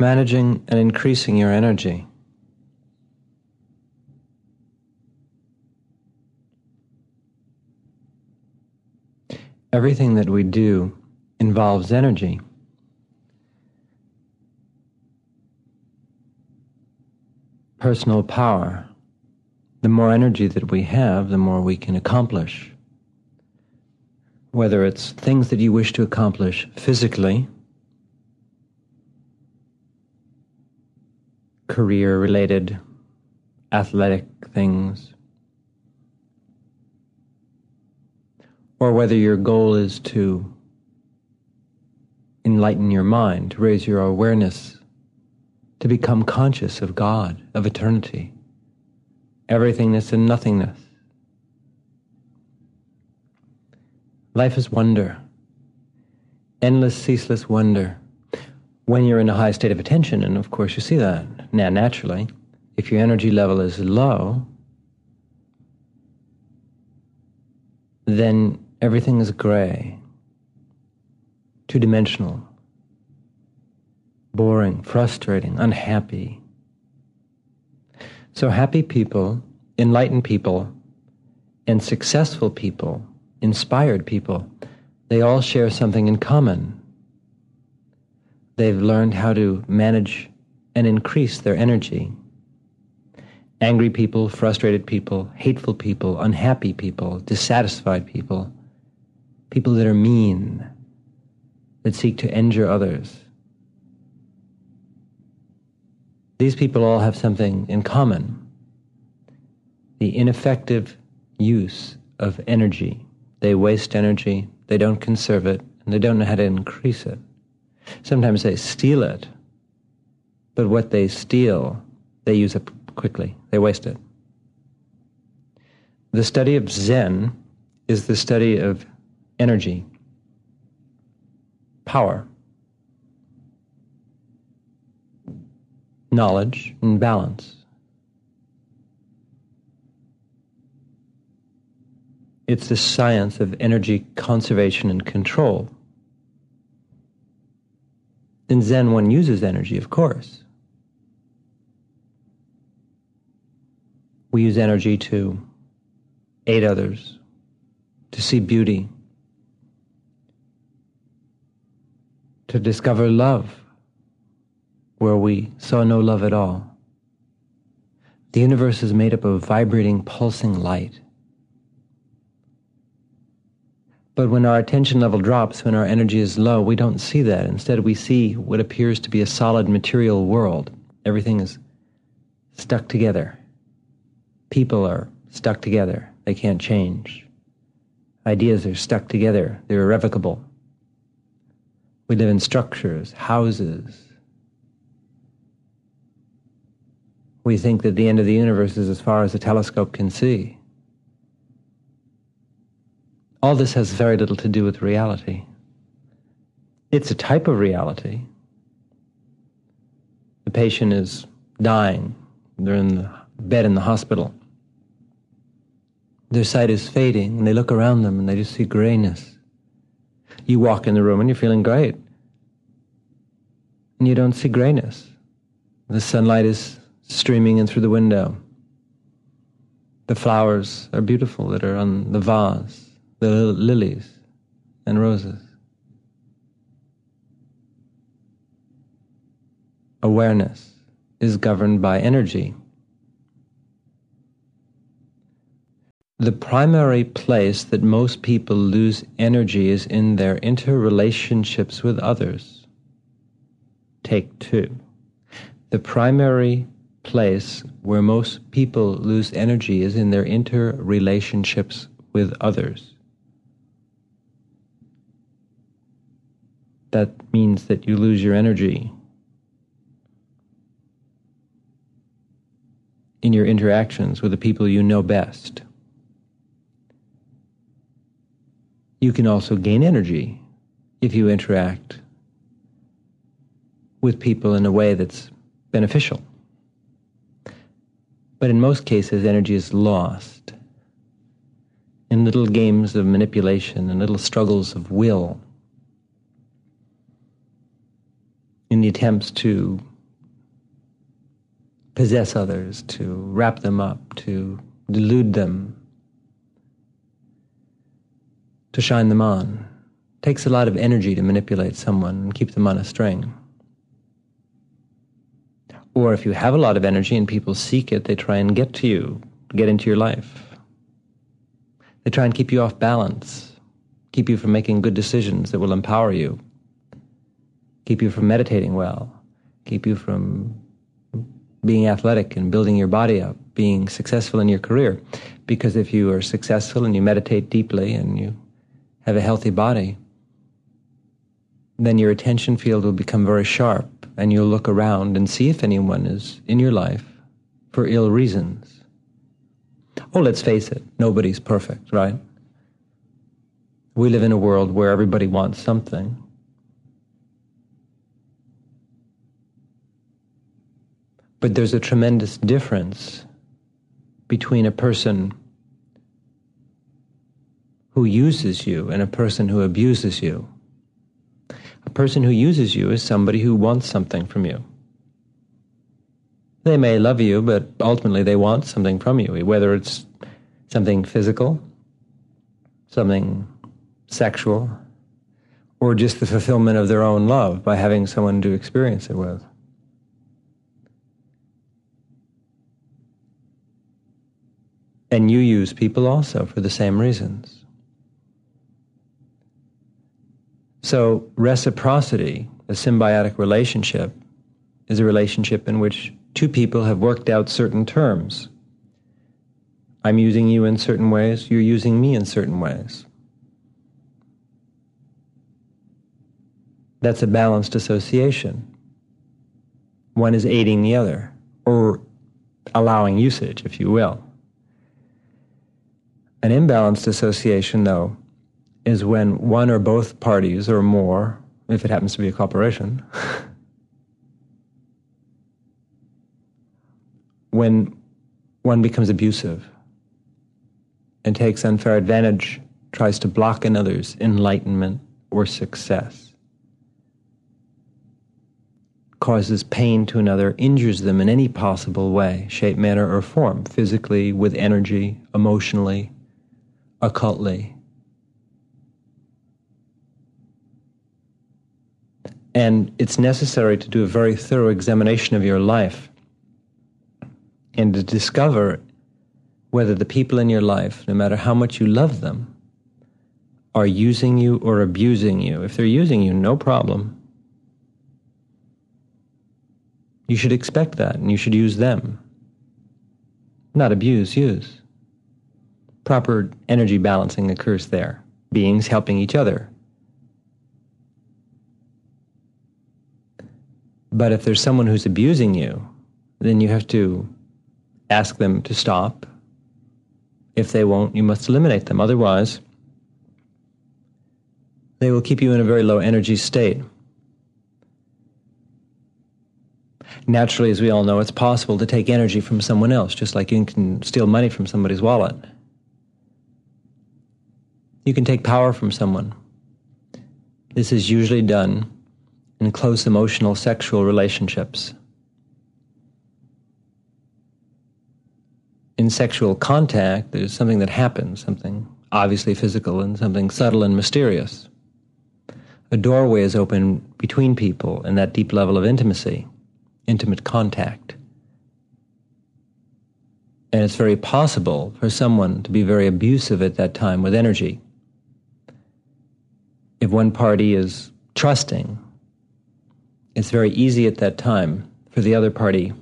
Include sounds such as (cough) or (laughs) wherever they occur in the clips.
managing and increasing your energy. Everything that we do involves energy. Personal power. The more energy that we have, the more we can accomplish. Whether it's things that you wish to accomplish physically, career related, athletic things, or whether your goal is to enlighten your mind, to raise your awareness, to become conscious of God, of eternity, everythingness and nothingness. Life is wonder, endless, ceaseless wonder. When you're in a high state of attention, and of course you see that now naturally, if your energy level is low, then everything is gray, two dimensional, boring, frustrating, unhappy. So, happy people, enlightened people, and successful people, inspired people, they all share something in common. They've learned how to manage and increase their energy. Angry people, frustrated people, hateful people, unhappy people, dissatisfied people, people that are mean, that seek to injure others. These people all have something in common the ineffective use of energy. They waste energy, they don't conserve it, and they don't know how to increase it. Sometimes they steal it, but what they steal, they use up quickly, they waste it. The study of Zen is the study of energy, power, knowledge, and balance. It's the science of energy conservation and control. In Zen, one uses energy, of course. We use energy to aid others, to see beauty, to discover love where we saw no love at all. The universe is made up of vibrating, pulsing light. But when our attention level drops, when our energy is low, we don't see that. Instead, we see what appears to be a solid material world. Everything is stuck together. People are stuck together. They can't change. Ideas are stuck together. They're irrevocable. We live in structures, houses. We think that the end of the universe is as far as a telescope can see. All this has very little to do with reality. It's a type of reality. The patient is dying, they're in the bed in the hospital. Their sight is fading, and they look around them and they just see grayness. You walk in the room and you're feeling great. And you don't see grayness. The sunlight is streaming in through the window. The flowers are beautiful that are on the vase, the lilies and roses. Awareness is governed by energy. The primary place that most people lose energy is in their interrelationships with others. Take two. The primary place where most people lose energy is in their interrelationships with others. That means that you lose your energy in your interactions with the people you know best. You can also gain energy if you interact with people in a way that's beneficial. But in most cases, energy is lost in little games of manipulation and little struggles of will, in the attempts to possess others, to wrap them up, to delude them, to shine them on. It takes a lot of energy to manipulate someone and keep them on a string. Or if you have a lot of energy and people seek it, they try and get to you, get into your life. They try and keep you off balance, keep you from making good decisions that will empower you, keep you from meditating well, keep you from being athletic and building your body up, being successful in your career. Because if you are successful and you meditate deeply and you have a healthy body, then your attention field will become very sharp and you'll look around and see if anyone is in your life for ill reasons. Oh, let's face it, nobody's perfect, right? We live in a world where everybody wants something. But there's a tremendous difference between a person who uses you and a person who abuses you. A person who uses you is somebody who wants something from you. They may love you, but ultimately they want something from you, whether it's something physical, something sexual, or just the fulfillment of their own love by having someone to experience it with. And you use people also for the same reasons. So, reciprocity, a symbiotic relationship, is a relationship in which two people have worked out certain terms. I'm using you in certain ways, you're using me in certain ways. That's a balanced association. One is aiding the other, or allowing usage, if you will. An imbalanced association, though, is when one or both parties or more, if it happens to be a corporation, (laughs) when one becomes abusive and takes unfair advantage, tries to block another's enlightenment or success, causes pain to another, injures them in any possible way, shape, manner, or form, physically, with energy, emotionally, occultly. And it's necessary to do a very thorough examination of your life and to discover whether the people in your life, no matter how much you love them, are using you or abusing you. If they're using you, no problem. You should expect that and you should use them. Not abuse, use proper energy balancing occurs there. Beings helping each other. But if there's someone who's abusing you, then you have to ask them to stop. If they won't, you must eliminate them. Otherwise, they will keep you in a very low energy state. Naturally, as we all know, it's possible to take energy from someone else, just like you can steal money from somebody's wallet. You can take power from someone. This is usually done in close emotional sexual relationships. In sexual contact, there's something that happens, something obviously physical and something subtle and mysterious. A doorway is open between people in that deep level of intimacy, intimate contact. And it's very possible for someone to be very abusive at that time with energy if one party is trusting, it's very easy at that time for the other party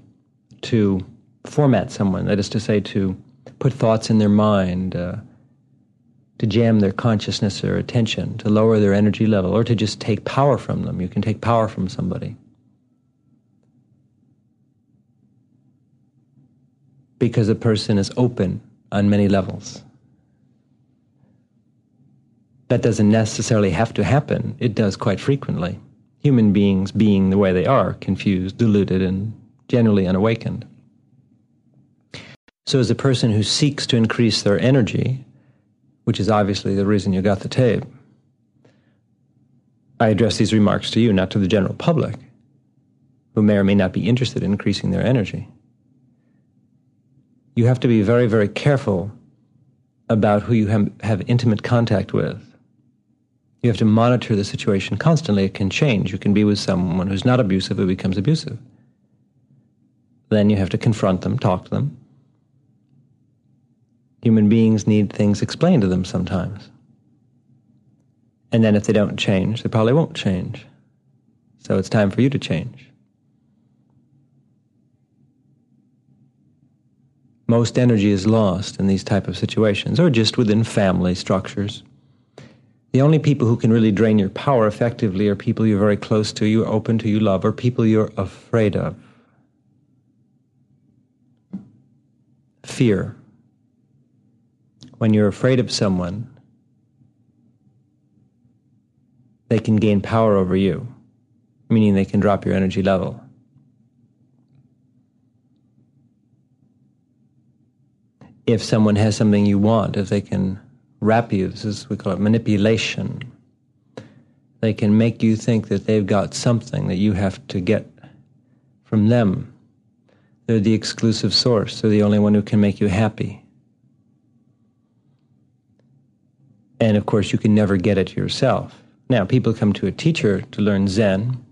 to format someone, that is to say, to put thoughts in their mind, uh, to jam their consciousness or attention, to lower their energy level, or to just take power from them. You can take power from somebody. Because a person is open on many levels. That doesn't necessarily have to happen. It does quite frequently. Human beings being the way they are, confused, deluded, and generally unawakened. So, as a person who seeks to increase their energy, which is obviously the reason you got the tape, I address these remarks to you, not to the general public, who may or may not be interested in increasing their energy. you have to be very, very careful about who you have, have intimate contact with. You have to monitor the situation constantly. It can change. You can be with someone who's not abusive who becomes abusive. Then you have to confront them, talk to them. Human beings need things explained to them sometimes. And then if they don't change, they probably won't change. So it's time for you to change. Most energy is lost in these type of situations or just within family structures. The only people who can really drain your power effectively are people you're very close to, you're open to, you love, or people you're afraid of. Fear. When you're afraid of someone, they can gain power over you, meaning they can drop your energy level. If someone has something you want, if they can wrap you, this is, we call it manipulation. They can make you think that they've got something that you have to get from them. They're the exclusive source, they're the only one who can make you happy. And of course, you can never get it yourself. Now, people come to a teacher to learn Zen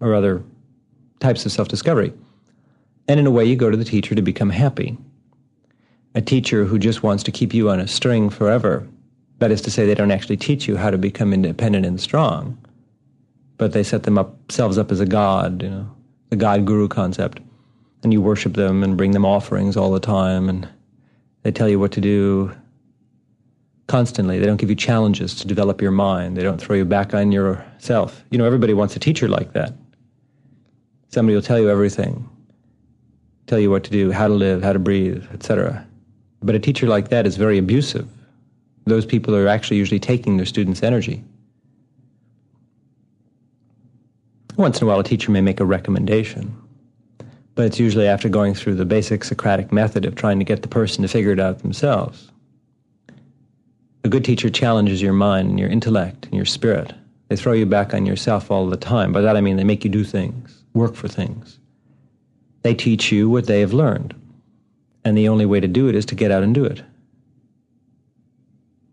or other types of self discovery. And in a way, you go to the teacher to become happy. A teacher who just wants to keep you on a string forever, that is to say, they don't actually teach you how to become independent and strong, but they set themselves up as a god, you know, the god guru concept. And you worship them and bring them offerings all the time, and they tell you what to do, constantly. They don't give you challenges to develop your mind. They don't throw you back on yourself. You know, everybody wants a teacher like that. Somebody will tell you everything, tell you what to do, how to live, how to breathe, etc. But a teacher like that is very abusive. Those people are actually usually taking their students' energy. Once in a while, a teacher may make a recommendation, but it's usually after going through the basic Socratic method of trying to get the person to figure it out themselves. A good teacher challenges your mind and your intellect and your spirit. They throw you back on yourself all the time. By that I mean they make you do things, work for things. They teach you what they have learned. And the only way to do it is to get out and do it.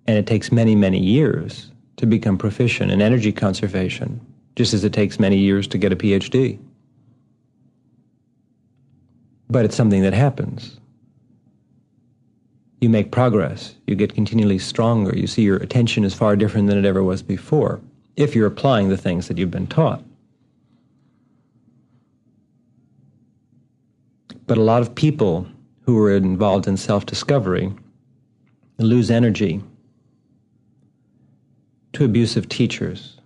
And it takes many, many years to become proficient in energy conservation, just as it takes many years to get a PhD. But it's something that happens you make progress. You get continually stronger. You see your attention is far different than it ever was before if you're applying the things that you've been taught. But a lot of people who are involved in self discovery lose energy to abusive teachers,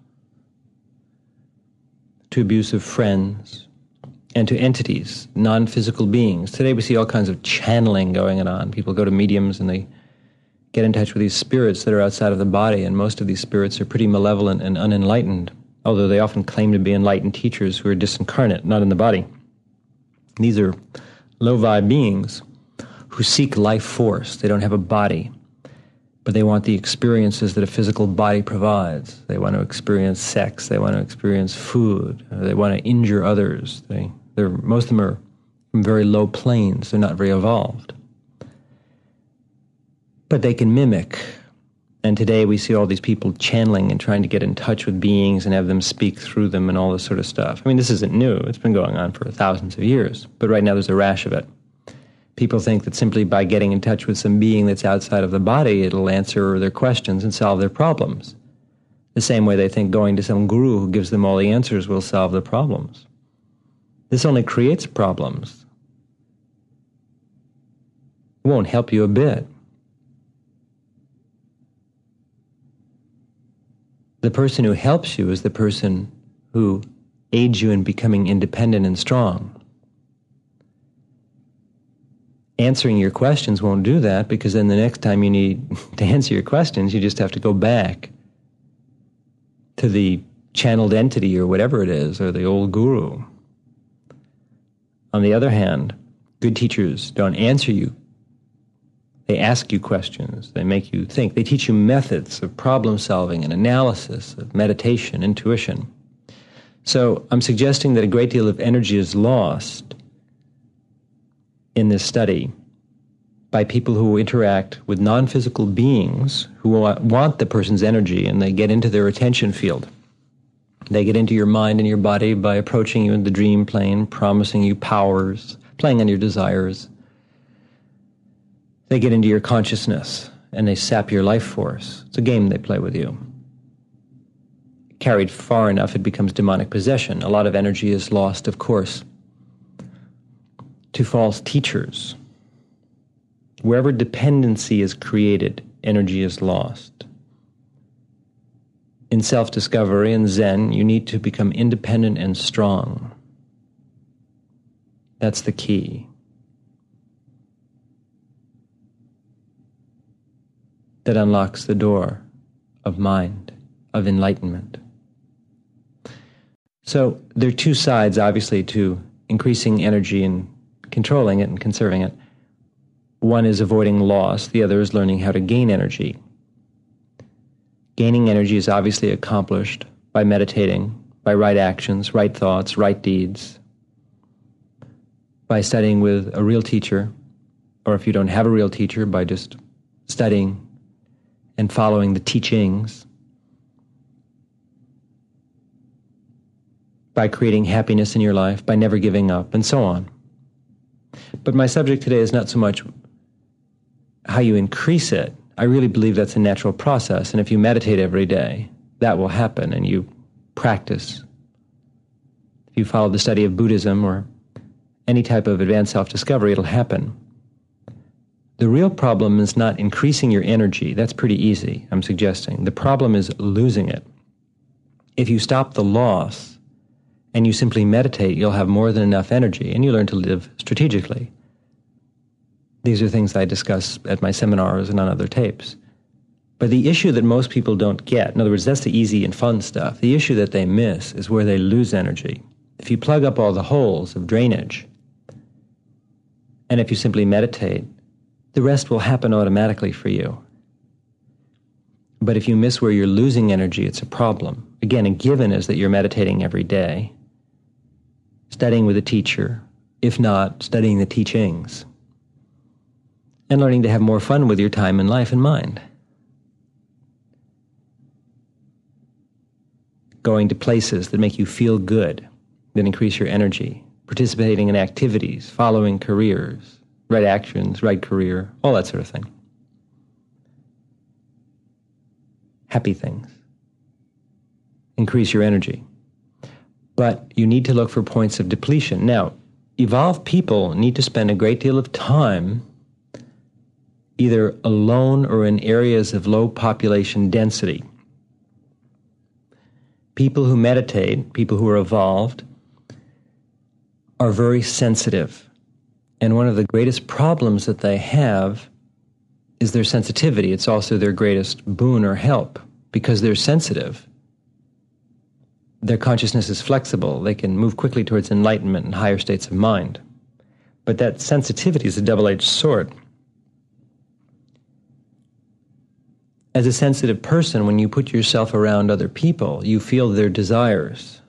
to abusive friends, and to entities, non physical beings. Today we see all kinds of channeling going on. People go to mediums and they get in touch with these spirits that are outside of the body, and most of these spirits are pretty malevolent and unenlightened, although they often claim to be enlightened teachers who are disincarnate, not in the body. These are low vibe beings who seek life force. They don't have a body, but they want the experiences that a physical body provides. They want to experience sex, they want to experience food, they want to injure others. They they're, most of them are from very low planes, they're not very evolved. But they can mimic. And today we see all these people channeling and trying to get in touch with beings and have them speak through them and all this sort of stuff. I mean, this isn't new, it's been going on for thousands of years. But right now there's a rash of it. People think that simply by getting in touch with some being that's outside of the body, it'll answer their questions and solve their problems. The same way they think going to some guru who gives them all the answers will solve their problems. This only creates problems. It won't help you a bit. The person who helps you is the person who aids you in becoming independent and strong. Answering your questions won't do that because then the next time you need (laughs) to answer your questions, you just have to go back to the channeled entity or whatever it is, or the old guru. On the other hand, good teachers don't answer you. They ask you questions. They make you think. They teach you methods of problem solving and analysis, of meditation, intuition. So I'm suggesting that a great deal of energy is lost in this study by people who interact with non physical beings who want the person's energy and they get into their attention field. They get into your mind and your body by approaching you in the dream plane, promising you powers, playing on your desires. They get into your consciousness and they sap your life force. It's a game they play with you. Carried far enough, it becomes demonic possession. A lot of energy is lost, of course, to false teachers. Wherever dependency is created, energy is lost. In self discovery and Zen, you need to become independent and strong. That's the key. That unlocks the door of mind, of enlightenment. So there are two sides, obviously, to increasing energy and controlling it and conserving it. One is avoiding loss, the other is learning how to gain energy. Gaining energy is obviously accomplished by meditating, by right actions, right thoughts, right deeds, by studying with a real teacher, or if you don't have a real teacher, by just studying and following the teachings, by creating happiness in your life, by never giving up, and so on. But my subject today is not so much how you increase it. I really believe that's a natural process. And if you meditate every day, that will happen and you practice. If you follow the study of Buddhism or any type of advanced self discovery, it'll happen. The real problem is not increasing your energy. That's pretty easy, I'm suggesting. The problem is losing it. If you stop the loss and you simply meditate, you'll have more than enough energy and you learn to live strategically. These are things I discuss at my seminars and on other tapes. But the issue that most people don't get, in other words, that's the easy and fun stuff. The issue that they miss is where they lose energy. If you plug up all the holes of drainage, and if you simply meditate, the rest will happen automatically for you. But if you miss where you're losing energy, it's a problem. Again, a given is that you're meditating every day, studying with a teacher, if not, studying the teachings and learning to have more fun with your time and life and mind. Going to places that make you feel good, that increase your energy, participating in activities, following careers, right actions, right career, all that sort of thing. Happy things. Increase your energy. But you need to look for points of depletion. Now, evolved people need to spend a great deal of time either alone or in areas of low population density. People who meditate, people who are evolved, are very sensitive. And one of the greatest problems that they have is their sensitivity. It's also their greatest boon or help because they're sensitive. Their consciousness is flexible. They can move quickly towards enlightenment and higher states of mind. But that sensitivity is a double edged sword. as a sensitive person, when you put yourself around other people, you feel their desires,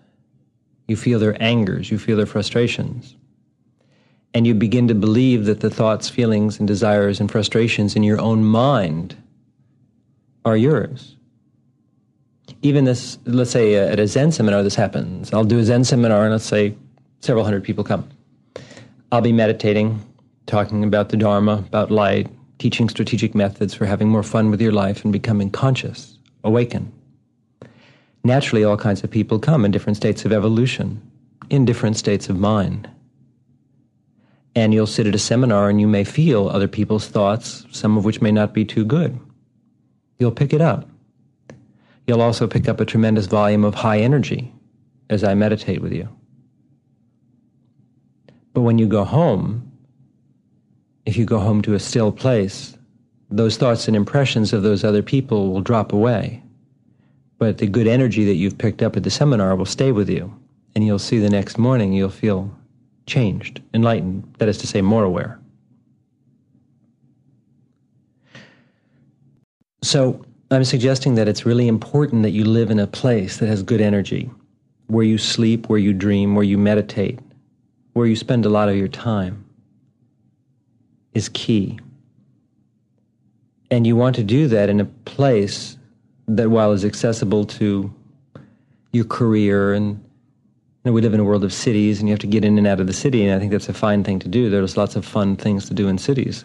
you feel their angers, you feel their frustrations. And you begin to believe that the thoughts, feelings, and desires and frustrations in your own mind are yours. Even this, let's say uh, at a Zen seminar, this happens. I'll do a Zen seminar, and let's say several hundred people come. I'll be meditating, talking about the Dharma, about light, teaching strategic methods for having more fun with your life and becoming conscious, awaken. Naturally, all kinds of people come in different states of evolution, in different states of mind. And you'll sit at a seminar and you may feel other people's thoughts, some of which may not be too good. You'll pick it up. You'll also pick up a tremendous volume of high energy as I meditate with you. But when you go home, if you go home to a still place, those thoughts and impressions of those other people will drop away. But the good energy that you've picked up at the seminar will stay with you. And you'll see the next morning you'll feel changed, enlightened, that is to say, more aware. So I'm suggesting that it's really important that you live in a place that has good energy, where you sleep, where you dream, where you meditate, where you spend a lot of your time is key. And you want to do that in a place that, while is accessible to your career, and know, we live in a world of cities, and you have to get in and out of the city, and I think that's a fine thing to do. There's lots of fun things to do in cities.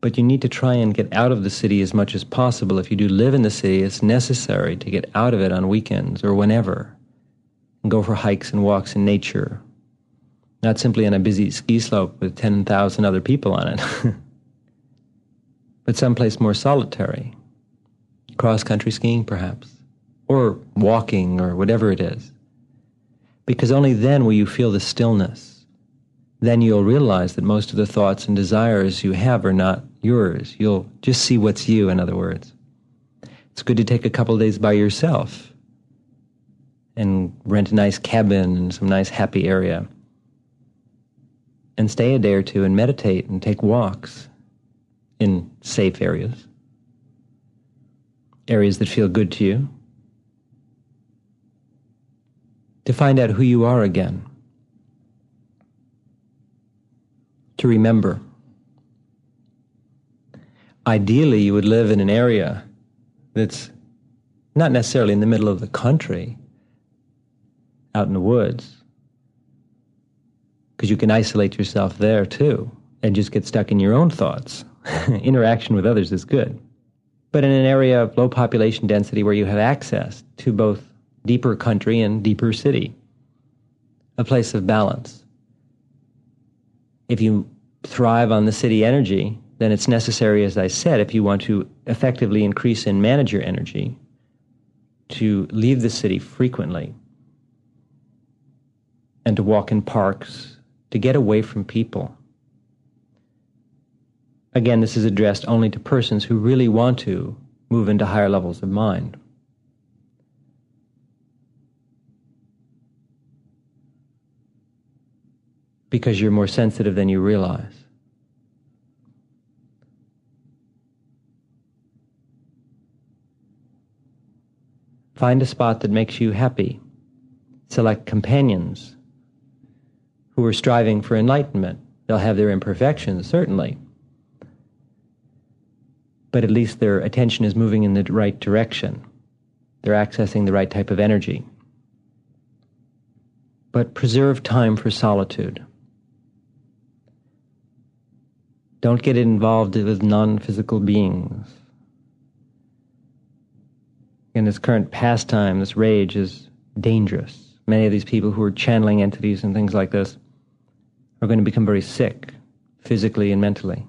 But you need to try and get out of the city as much as possible. If you do live in the city, it's necessary to get out of it on weekends or whenever and go for hikes and walks in nature. Not simply on a busy ski slope with 10,000 other people on it, (laughs) but someplace more solitary. Cross country skiing, perhaps, or walking, or whatever it is. Because only then will you feel the stillness then you'll realize that most of the thoughts and desires you have are not yours. You'll just see what's you, in other words. It's good to take a couple days by yourself and rent a nice cabin in some nice happy area and stay a day or two and meditate and take walks in safe areas, areas that feel good to you, to find out who you are again. to remember. Ideally, you would live in an area that's not necessarily in the middle of the country, out in the woods, because you can isolate yourself there too and just get stuck in your own thoughts. (laughs) Interaction with others is good. But in an area of low population density where you have access to both deeper country and deeper city, a place of balance. If you thrive on the city energy, then it's necessary, as I said, if you want to effectively increase and manage your energy, to leave the city frequently and to walk in parks, to get away from people. Again, this is addressed only to persons who really want to move into higher levels of mind. Because you're more sensitive than you realize. Find a spot that makes you happy. Select companions who are striving for enlightenment. They'll have their imperfections, certainly. But at least their attention is moving in the right direction. They're accessing the right type of energy. But preserve time for solitude. Don't get involved with non physical beings. In this current pastime, this rage is dangerous. Many of these people who are channeling entities and things like this are going to become very sick, physically and mentally.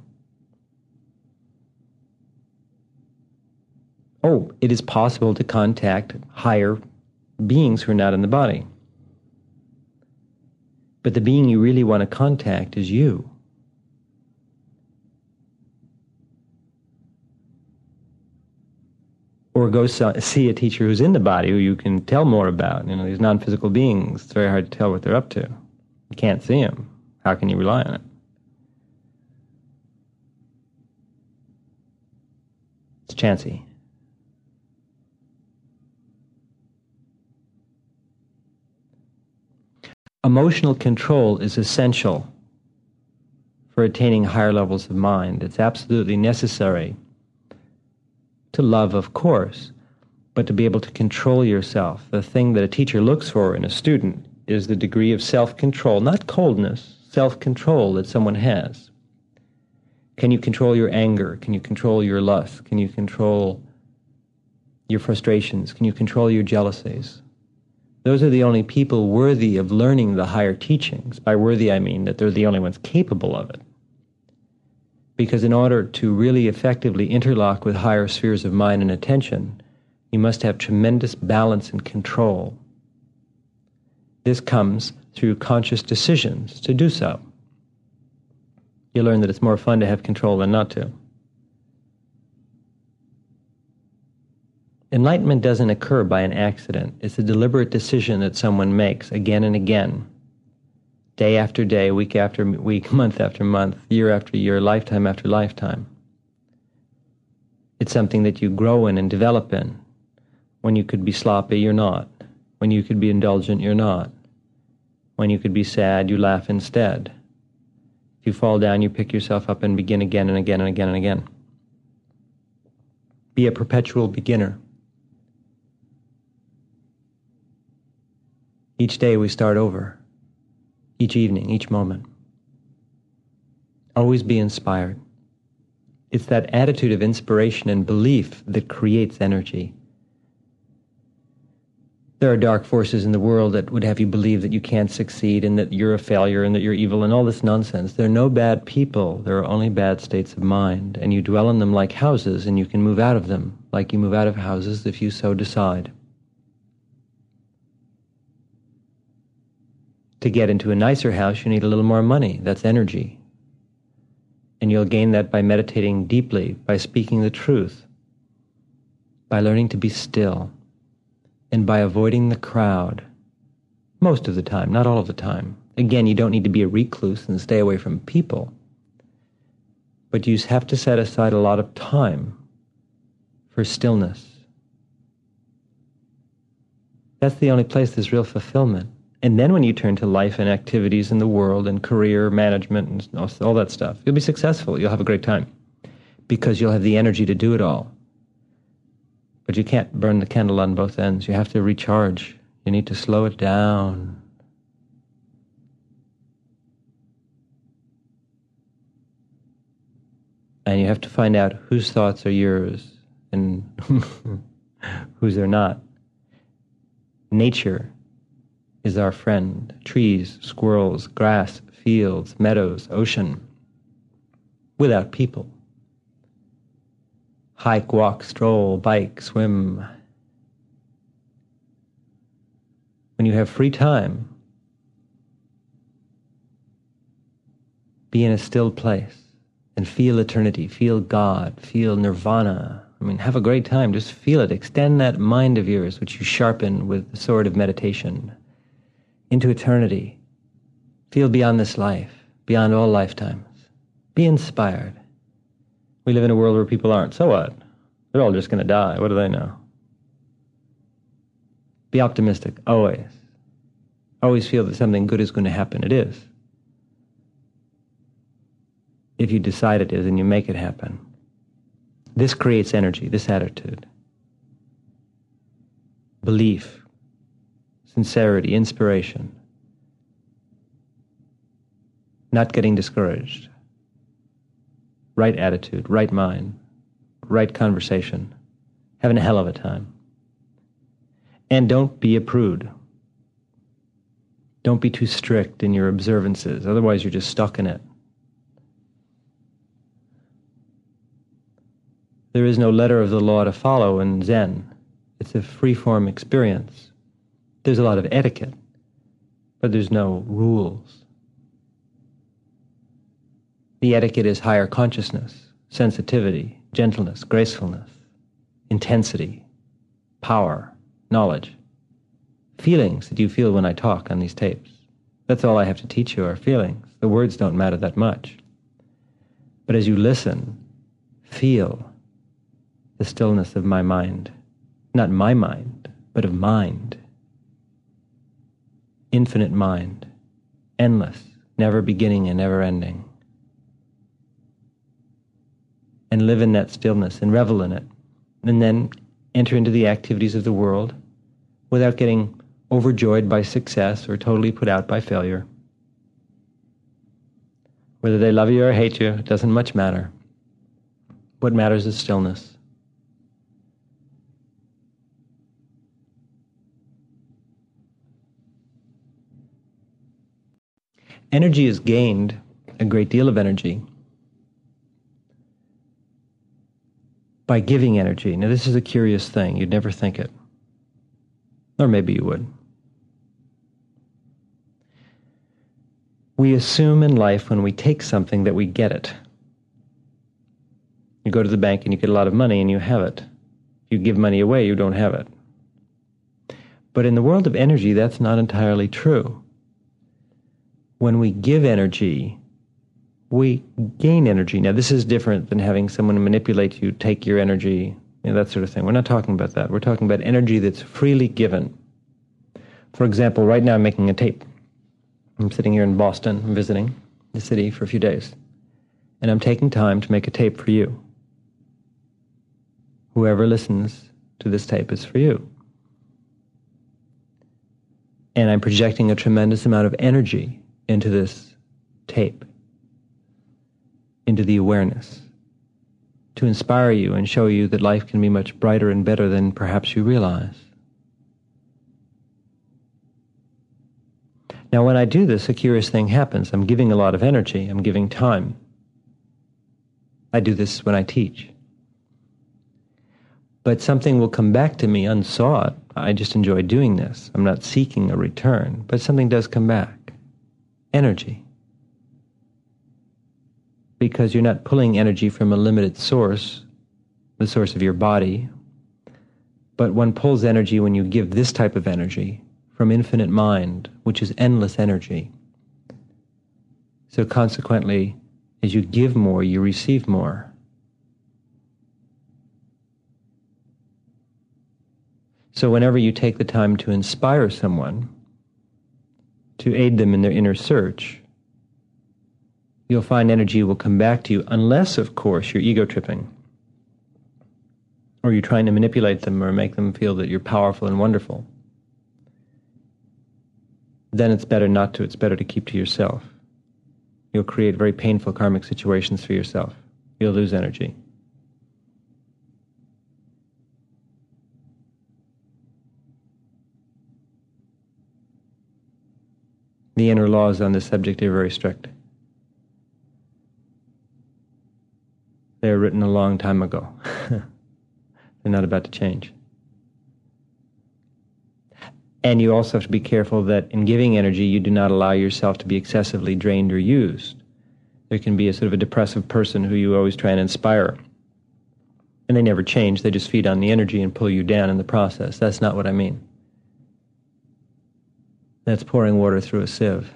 Oh, it is possible to contact higher beings who are not in the body. But the being you really want to contact is you. Or go see a teacher who's in the body who you can tell more about. You know, these non-physical beings, it's very hard to tell what they're up to. You can't see them. How can you rely on it? It's chancy. Emotional control is essential for attaining higher levels of mind. It's absolutely necessary to love, of course, but to be able to control yourself. The thing that a teacher looks for in a student is the degree of self control, not coldness, self control that someone has. Can you control your anger? Can you control your lust? Can you control your frustrations? Can you control your jealousies? Those are the only people worthy of learning the higher teachings. By worthy, I mean that they're the only ones capable of it. Because in order to really effectively interlock with higher spheres of mind and attention, you must have tremendous balance and control. This comes through conscious decisions to do so. You learn that it's more fun to have control than not to. Enlightenment doesn't occur by an accident. It's a deliberate decision that someone makes again and again day after day, week after week, (laughs) month after month, year after year, lifetime after lifetime. It's something that you grow in and develop in. When you could be sloppy, you're not. When you could be indulgent, you're not. When you could be sad, you laugh instead. If you fall down, you pick yourself up and begin again and again and again and again. Be a perpetual beginner. Each day we start over, each evening, each moment. Always be inspired. It's that attitude of inspiration and belief that creates energy. There are dark forces in the world that would have you believe that you can't succeed and that you're a failure and that you're evil and all this nonsense. There are no bad people. There are only bad states of mind. And you dwell in them like houses and you can move out of them like you move out of houses if you so decide. To get into a nicer house, you need a little more money. That's energy. And you'll gain that by meditating deeply, by speaking the truth, by learning to be still, and by avoiding the crowd. Most of the time, not all of the time. Again, you don't need to be a recluse and stay away from people. But you have to set aside a lot of time for stillness. That's the only place there's real fulfillment. And then when you turn to life and activities in the world and career management and all that stuff, you'll be successful. You'll have a great time because you'll have the energy to do it all. But you can't burn the candle on both ends. You have to recharge. You need to slow it down. And you have to find out whose thoughts are yours and (laughs) whose are not. Nature is our friend trees, squirrels, grass, fields, meadows, ocean, without people. Hike, walk, stroll, bike, swim. When you have free time, be in a still place and feel eternity, feel God, feel nirvana. I mean, have a great time. Just feel it. Extend that mind of yours, which you sharpen with the sword of meditation into eternity. Feel beyond this life, beyond all lifetimes. Be inspired. We live in a world where people aren't. So what? They're all just going to die. What do they know? Be optimistic, always. Always feel that something good is going to happen. It is. If you decide it is and you make it happen. This creates energy, this attitude. Belief, sincerity, inspiration, not getting discouraged, right attitude, right mind, right conversation, having a hell of a time. And don't be a prude. Don't be too strict in your observances, otherwise, you're just stuck in it. There is no letter of the law to follow in Zen. It's a free form experience. There's a lot of etiquette, but there's no rules. The etiquette is higher consciousness, sensitivity, gentleness, gracefulness, intensity, power, knowledge, feelings that you feel when I talk on these tapes. That's all I have to teach you are feelings. The words don't matter that much. But as you listen, feel the stillness of my mind. Not my mind, but of mind infinite mind, endless, never beginning and never ending. And live in that stillness and revel in it. And then enter into the activities of the world without getting overjoyed by success or totally put out by failure. Whether they love you or hate you, doesn't much matter. What matters is stillness. Energy is gained, a great deal of energy, by giving energy. Now, this is a curious thing. You'd never think it. Or maybe you would. We assume in life when we take something that we get it. You go to the bank and you get a lot of money and you have it. You give money away, you don't have it. But in the world of energy, that's not entirely true when we give energy, we gain energy. Now, this is different than having someone manipulate you, take your energy, you know, that sort of thing. We're not talking about that. We're talking about energy that's freely given. For example, right now I'm making a tape. I'm sitting here in Boston, I'm visiting the city for a few days, and I'm taking time to make a tape for you. Whoever listens to this tape is for you. And I'm projecting a tremendous amount of energy into this tape, into the awareness, to inspire you and show you that life can be much brighter and better than perhaps you realize. Now, when I do this, a curious thing happens. I'm giving a lot of energy, I'm giving time. I do this when I teach. But something will come back to me unsought. I just enjoy doing this. I'm not seeking a return, but something does come back energy. Because you're not pulling energy from a limited source, the source of your body, but one pulls energy when you give this type of energy from infinite mind, which is endless energy. So consequently, as you give more, you receive more. So whenever you take the time to inspire someone, to aid them in their inner search, you'll find energy will come back to you, unless, of course, you're ego tripping or you're trying to manipulate them or make them feel that you're powerful and wonderful then it's better not to. It's better to keep to yourself. You'll create very painful karmic situations for yourself. You'll lose energy. The inner laws on this subject are very strict. They were written a long time ago. (laughs) They're not about to change. And you also have to be careful that in giving energy, you do not allow yourself to be excessively drained or used. There can be a sort of a depressive person who you always try and inspire. And they never change, they just feed on the energy and pull you down in the process. That's not what I mean. That's pouring water through a sieve.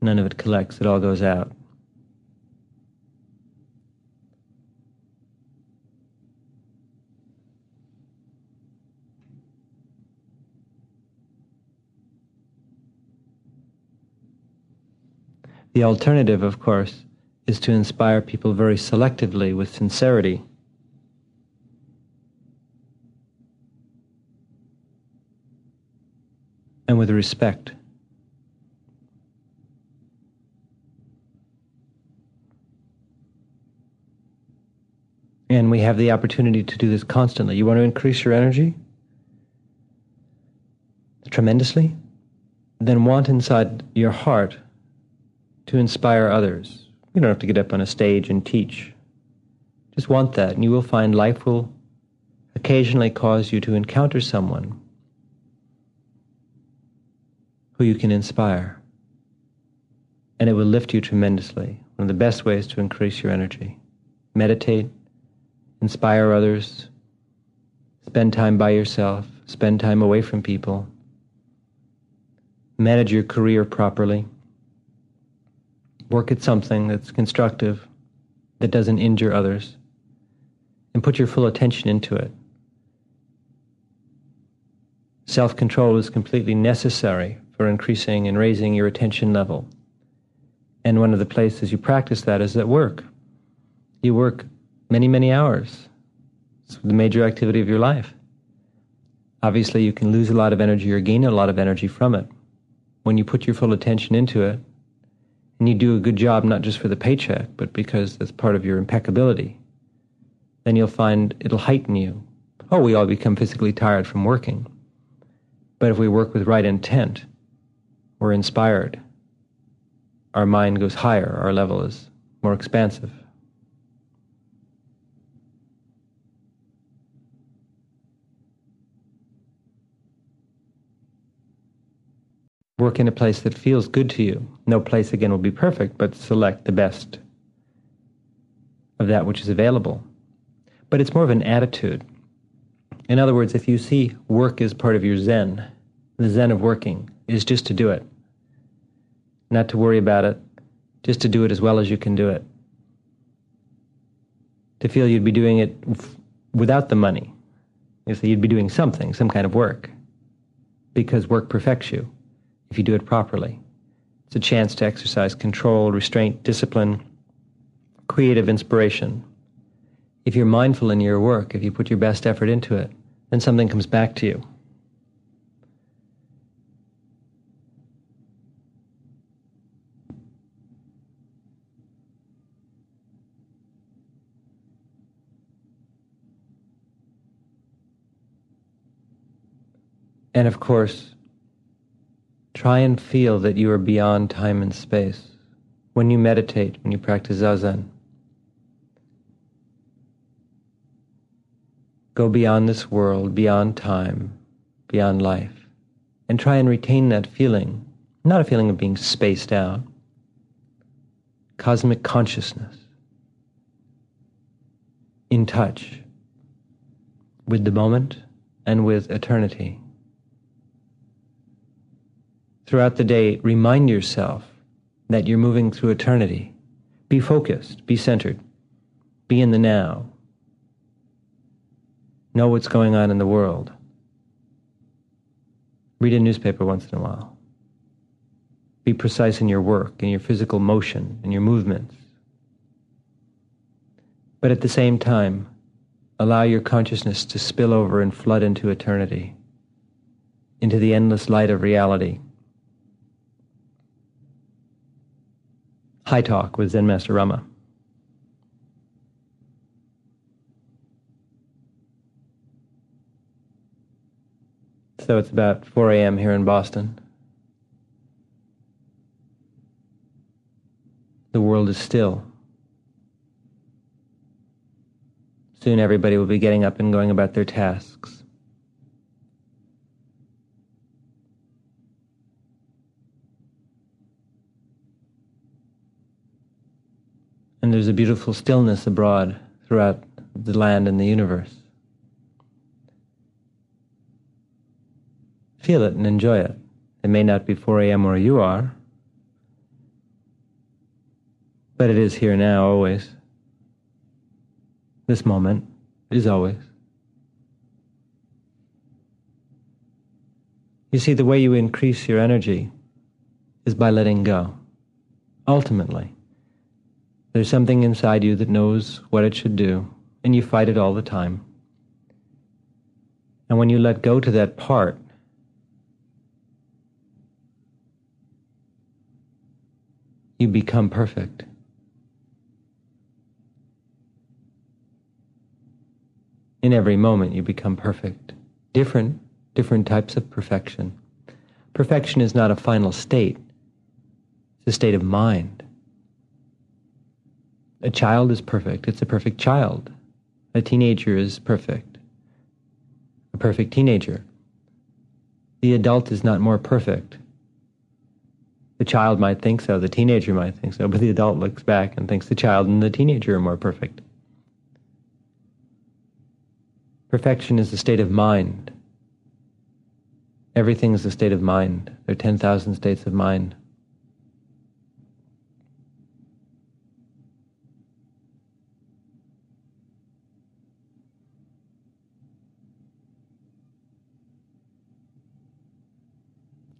None of it collects, it all goes out. The alternative, of course, is to inspire people very selectively with sincerity. And with respect. And we have the opportunity to do this constantly. You want to increase your energy tremendously? Then want inside your heart to inspire others. You don't have to get up on a stage and teach. Just want that, and you will find life will occasionally cause you to encounter someone who you can inspire. And it will lift you tremendously. One of the best ways to increase your energy. Meditate, inspire others, spend time by yourself, spend time away from people, manage your career properly work at something that's constructive, that doesn't injure others, and put your full attention into it. Self control is completely necessary for increasing and raising your attention level. And one of the places you practice that is at work. You work many, many hours. It's the major activity of your life. Obviously, you can lose a lot of energy or gain a lot of energy from it. When you put your full attention into it, and you do a good job not just for the paycheck, but because that's part of your impeccability, then you'll find it'll heighten you. Oh, we all become physically tired from working. But if we work with right intent, we're inspired. Our mind goes higher, our level is more expansive. Work in a place that feels good to you. No place, again, will be perfect, but select the best of that which is available. But it's more of an attitude. In other words, if you see work as part of your Zen, the Zen of working is just to do it, not to worry about it, just to do it as well as you can do it. To feel you'd be doing it without the money. You see, you'd be doing something, some kind of work, because work perfects you if you do it properly. It's a chance to exercise control, restraint, discipline, creative inspiration. If you're mindful in your work, if you put your best effort into it, then something comes back to you. And of course, try and feel that you are beyond time and space when you meditate, when you practice zazen. Go beyond this world, beyond time, beyond life, and try and retain that feeling, not a feeling of being spaced out, cosmic consciousness, in touch with the moment and with eternity. Throughout the day, remind yourself that you're moving through eternity. Be focused, be centered, be in the now. Know what's going on in the world. Read a newspaper once in a while. Be precise in your work, in your physical motion, in your movements. But at the same time, allow your consciousness to spill over and flood into eternity, into the endless light of reality High Talk with Zen Master Rama. So it's about 4 a.m. here in Boston. The world is still. Soon everybody will be getting up and going about their tasks. And there's a beautiful stillness abroad throughout the land and the universe. Feel it and enjoy it. It may not be 4 a.m. where you are, but it is here now always. This moment is always. You see, the way you increase your energy is by letting go, ultimately. There's something inside you that knows what it should do, and you fight it all the time. And when you let go to that part, you become perfect. In every moment, you become perfect. Different, different types of perfection. Perfection is not a final state, it's a state of mind. A child is perfect. It's a perfect child. A teenager is perfect. A perfect teenager. The adult is not more perfect. The child might think so, the teenager might think so, but the adult looks back and thinks the child and the teenager are more perfect. Perfection is a state of mind. Everything is a state of mind. There are 10,000 states of mind.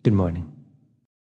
Good morning.